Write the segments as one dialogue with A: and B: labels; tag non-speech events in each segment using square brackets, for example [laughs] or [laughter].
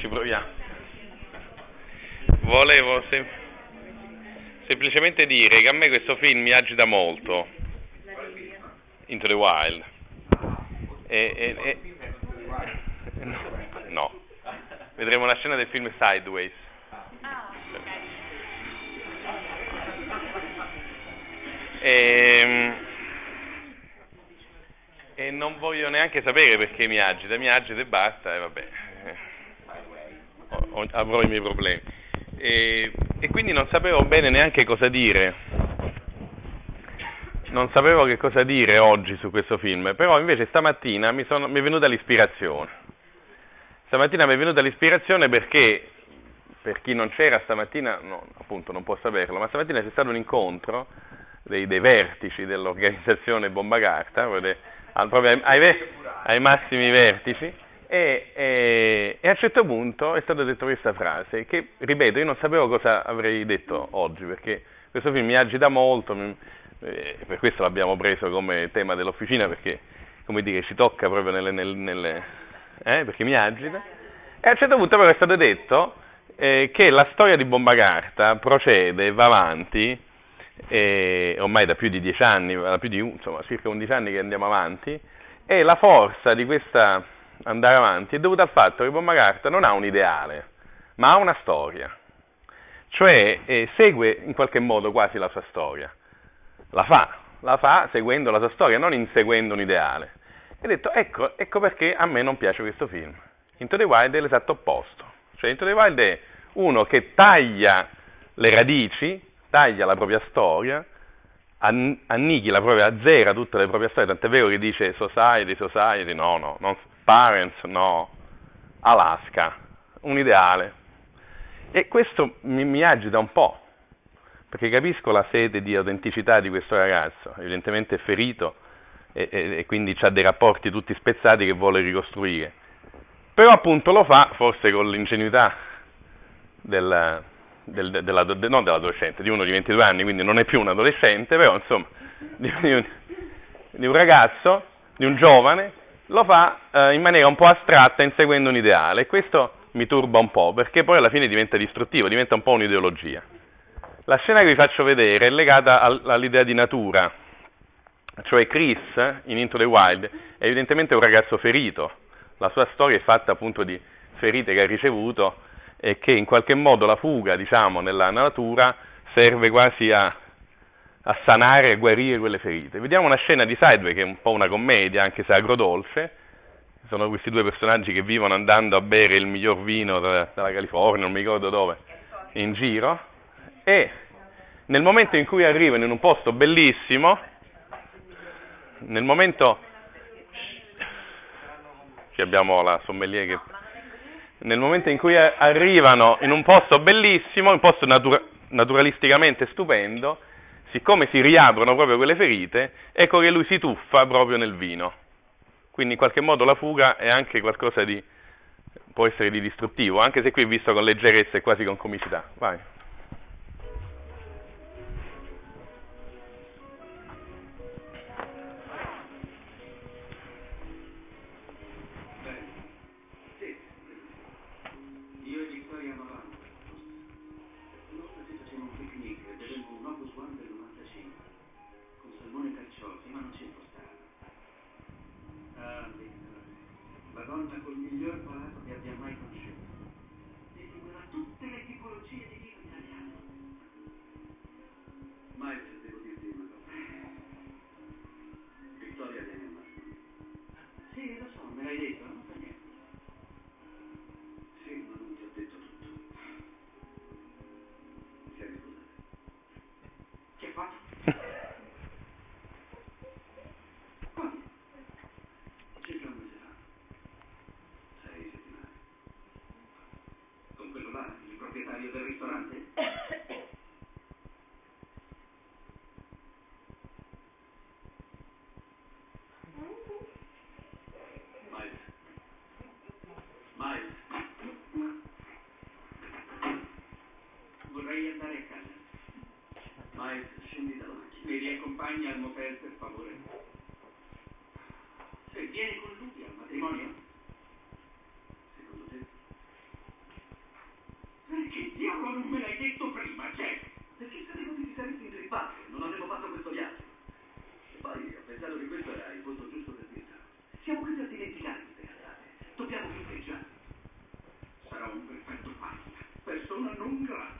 A: ci proviamo. Volevo sem- semplicemente dire che a me questo film mi agita molto. Into the Wild. E, e, e, no, vedremo una scena del film Sideways. E, e non voglio neanche sapere perché mi agita, mi agita e basta, e vabbè, avrò i miei problemi. E, e quindi non sapevo bene neanche cosa dire, non sapevo che cosa dire oggi su questo film, però invece stamattina mi, sono, mi è venuta l'ispirazione. Stamattina mi è venuta l'ispirazione perché, per chi non c'era stamattina, no, appunto non può saperlo, ma stamattina c'è stato un incontro dei, dei vertici dell'organizzazione Bomba Carta, proprio ai, ai, ai massimi vertici, e, e, e, a un certo punto è stata detta questa frase che, ripeto, io non sapevo cosa avrei detto oggi, perché questo film mi agita molto, mi, eh, per questo l'abbiamo preso come tema dell'officina, perché, come dire, ci tocca proprio nelle, nelle, nelle eh, perché mi agita. E a un certo punto però è stato detto eh, che la storia di Bomba Carta procede, va avanti, e ormai da più di dieci anni, da più di insomma, circa 11 anni che andiamo avanti, e la forza di questa andare avanti è dovuta al fatto che Bomba Carta non ha un ideale, ma ha una storia, cioè eh, segue in qualche modo quasi la sua storia, la fa, la fa seguendo la sua storia, non inseguendo un ideale. E ho detto, ecco, ecco perché a me non piace questo film. Into the Wild è l'esatto opposto, cioè Into the Wild è uno che taglia le radici, taglia la propria storia, annichila proprio, azzera tutte le proprie storie, tant'è vero che dice society, society, no, no, non, parents, no, Alaska, un ideale. E questo mi, mi agita un po', perché capisco la sete di autenticità di questo ragazzo, evidentemente ferito e, e, e quindi ha dei rapporti tutti spezzati che vuole ricostruire. Però appunto lo fa, forse con l'ingenuità del, del, della, de, non dell'adolescente, di uno di 22 anni, quindi non è più un adolescente, però insomma, di, di, un, di un, ragazzo, di un giovane, lo fa eh, in maniera un po' astratta, inseguendo un ideale, e questo mi turba un po', perché poi alla fine diventa distruttivo, diventa un po' un'ideologia. La scena che vi faccio vedere è legata al, all'idea di natura, cioè Chris in Into the Wild è evidentemente un ragazzo ferito, la sua storia è fatta appunto di ferite che ha ricevuto e che in qualche modo la fuga, diciamo, nella natura serve quasi a, a sanare e guarire quelle ferite. Vediamo una scena di Sideway che è un po' una commedia, anche se agrodolce. Sono questi due personaggi che vivono andando a bere il miglior vino dalla, dalla California, non mi ricordo dove, in giro, e nel momento in cui arrivano in un posto bellissimo, nel momento che abbiamo la sommelier che nel momento in cui arrivano in un posto bellissimo, un posto natura- naturalisticamente stupendo, siccome si riaprono proprio quelle ferite, ecco che lui si tuffa proprio nel vino. Quindi in qualche modo la fuga è anche qualcosa di, può essere di distruttivo, anche se qui è visto con leggerezza e quasi con comicità. Vai.
B: Per favore, cioè, Se viene con lui al matrimonio? Secondo te? Perché diavolo non me l'hai detto prima, Jack? Perché sapevo che ti saresti intrippato, non avevo fatto questo viaggio. E poi ho pensato che questo era il punto giusto per dirlo. Siamo qui per dimenticarci delle andate. Dobbiamo finteggiare. Sarò un perfetto pagina, persona non grata.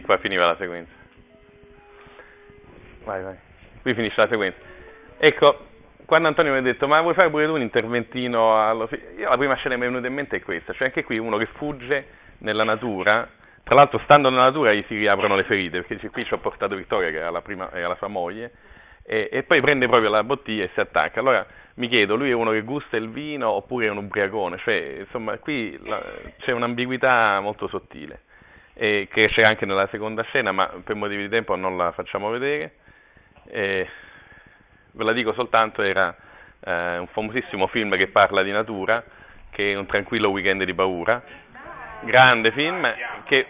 A: Sì, qua finiva la sequenza. Vai, vai. Qui finisce la sequenza. Ecco, quando Antonio mi ha detto, ma vuoi fare pure tu un interventino allo fi-" Io la prima scena che mi è venuta in mente è questa, cioè anche qui uno che fugge nella natura, tra l'altro stando nella natura gli si riaprono le ferite, perché qui ci ho portato Vittoria, che era la, prima, era la sua moglie, e, e poi prende proprio la bottiglia e si attacca. Allora mi chiedo, lui è uno che gusta il vino oppure è un ubriacone? Cioè, insomma, qui la- c'è un'ambiguità molto sottile e che c'è anche nella seconda scena, ma per motivi di tempo non la facciamo vedere. E ve la dico soltanto, era eh, un famosissimo film che parla di natura, che è Un tranquillo weekend di paura, grande film che...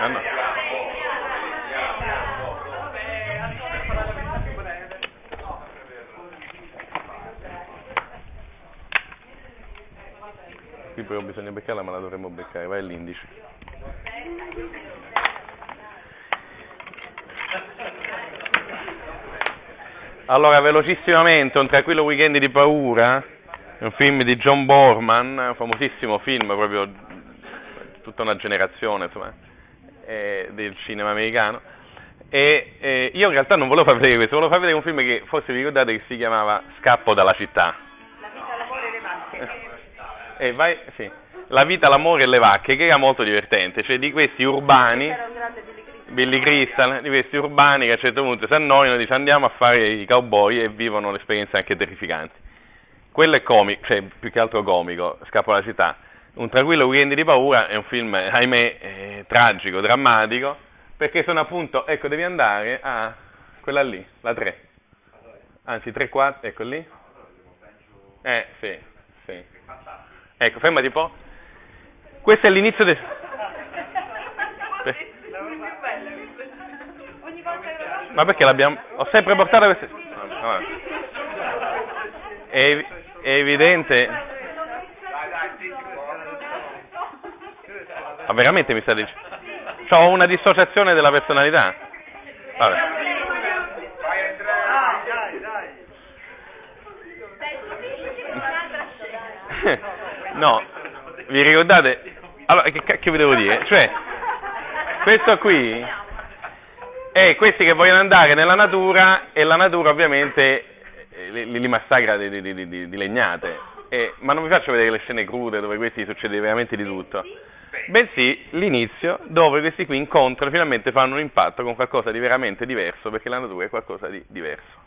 A: Ah, no. Qui però bisogna beccarla, ma la dovremmo beccare, vai all'indice. Allora, velocissimamente, Un tranquillo weekend di paura, è un film di John Borman, un famosissimo film, proprio tutta una generazione, insomma, eh, del cinema americano. E eh, io in realtà non volevo far vedere questo, volevo far vedere un film che forse vi ricordate che si chiamava Scappo dalla città.
C: La vita, l'amore e le macchine.
A: E vai, sì. La vita, l'amore e le vacche, che era molto divertente, cioè di questi urbani,
C: Billy Crystal.
A: Di questi urbani che a un certo punto si annoiano, dice andiamo a fare i cowboy e vivono un'esperienza anche terrificanti. Quello è comico, cioè più che altro comico, Scappo alla città. Un tranquillo weekend di paura è un film, ahimè, eh, tragico, drammatico, perché sono appunto, ecco, devi andare a quella lì, la 3. Anzi, 3, 4, ecco lì. Eh, sì, sì. Ecco, fermati un po'. Questo è l'inizio del...
C: Ogni volta che lo faccio-
A: Ma perché l'abbiamo... Ho sempre portato queste... È, ev- è evidente... Ma veramente mi sta dicendo... Ho una dissociazione della personalità. Vabbè. [laughs] No, vi ricordate? Allora, che cacchio vi devo dire? Cioè, questo qui è questi che vogliono andare nella natura e la natura ovviamente eh, li, li massacra di, di- di- di- legnate. E- ma non vi faccio vedere le scene crude dove questi succede veramente di tutto. Bensì l'inizio dove questi qui incontrano, finalmente fanno un impatto con qualcosa di veramente diverso, perché la natura è qualcosa di diverso.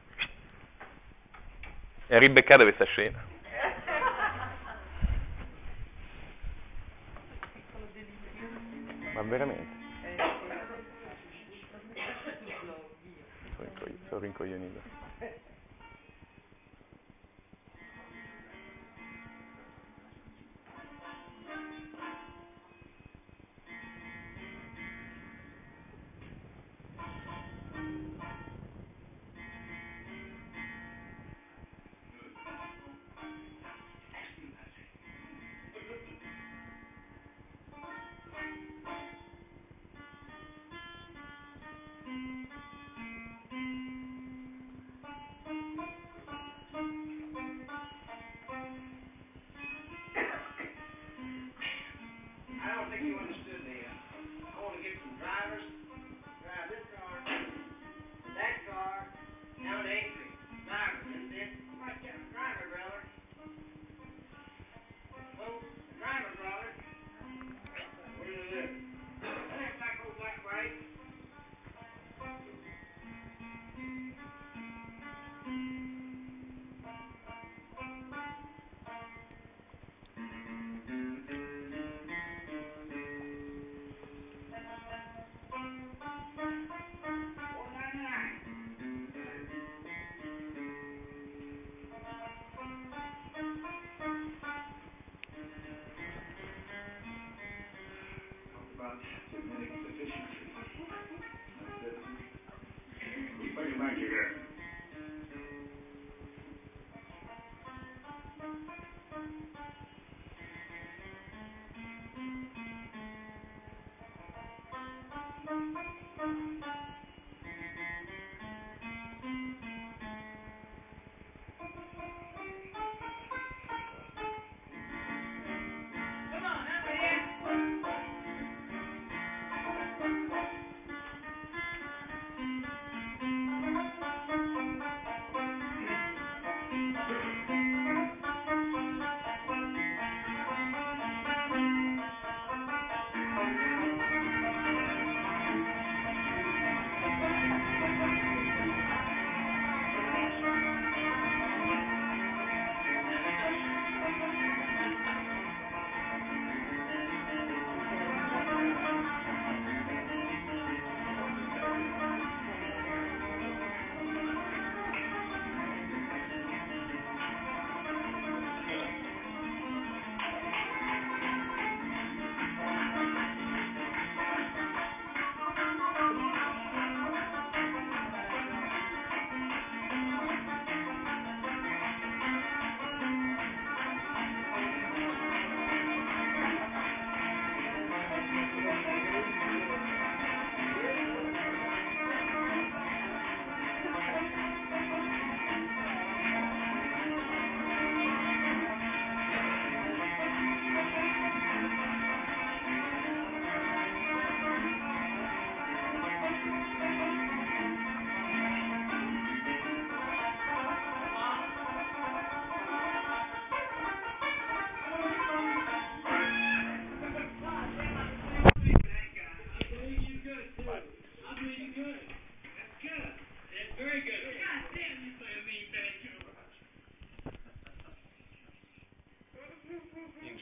A: E ribeccate questa scena. Ma veramente? Sono rincogli- Sono rincoglionito.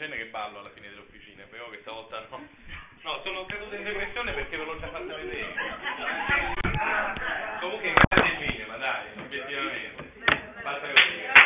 A: Genere ballo alla fine delle officine, però questa volta no. No, sono caduto in depressione perché ve l'ho già fatta vedere. Comunque grazie il cinema, dai, obiettivamente. Fatta così.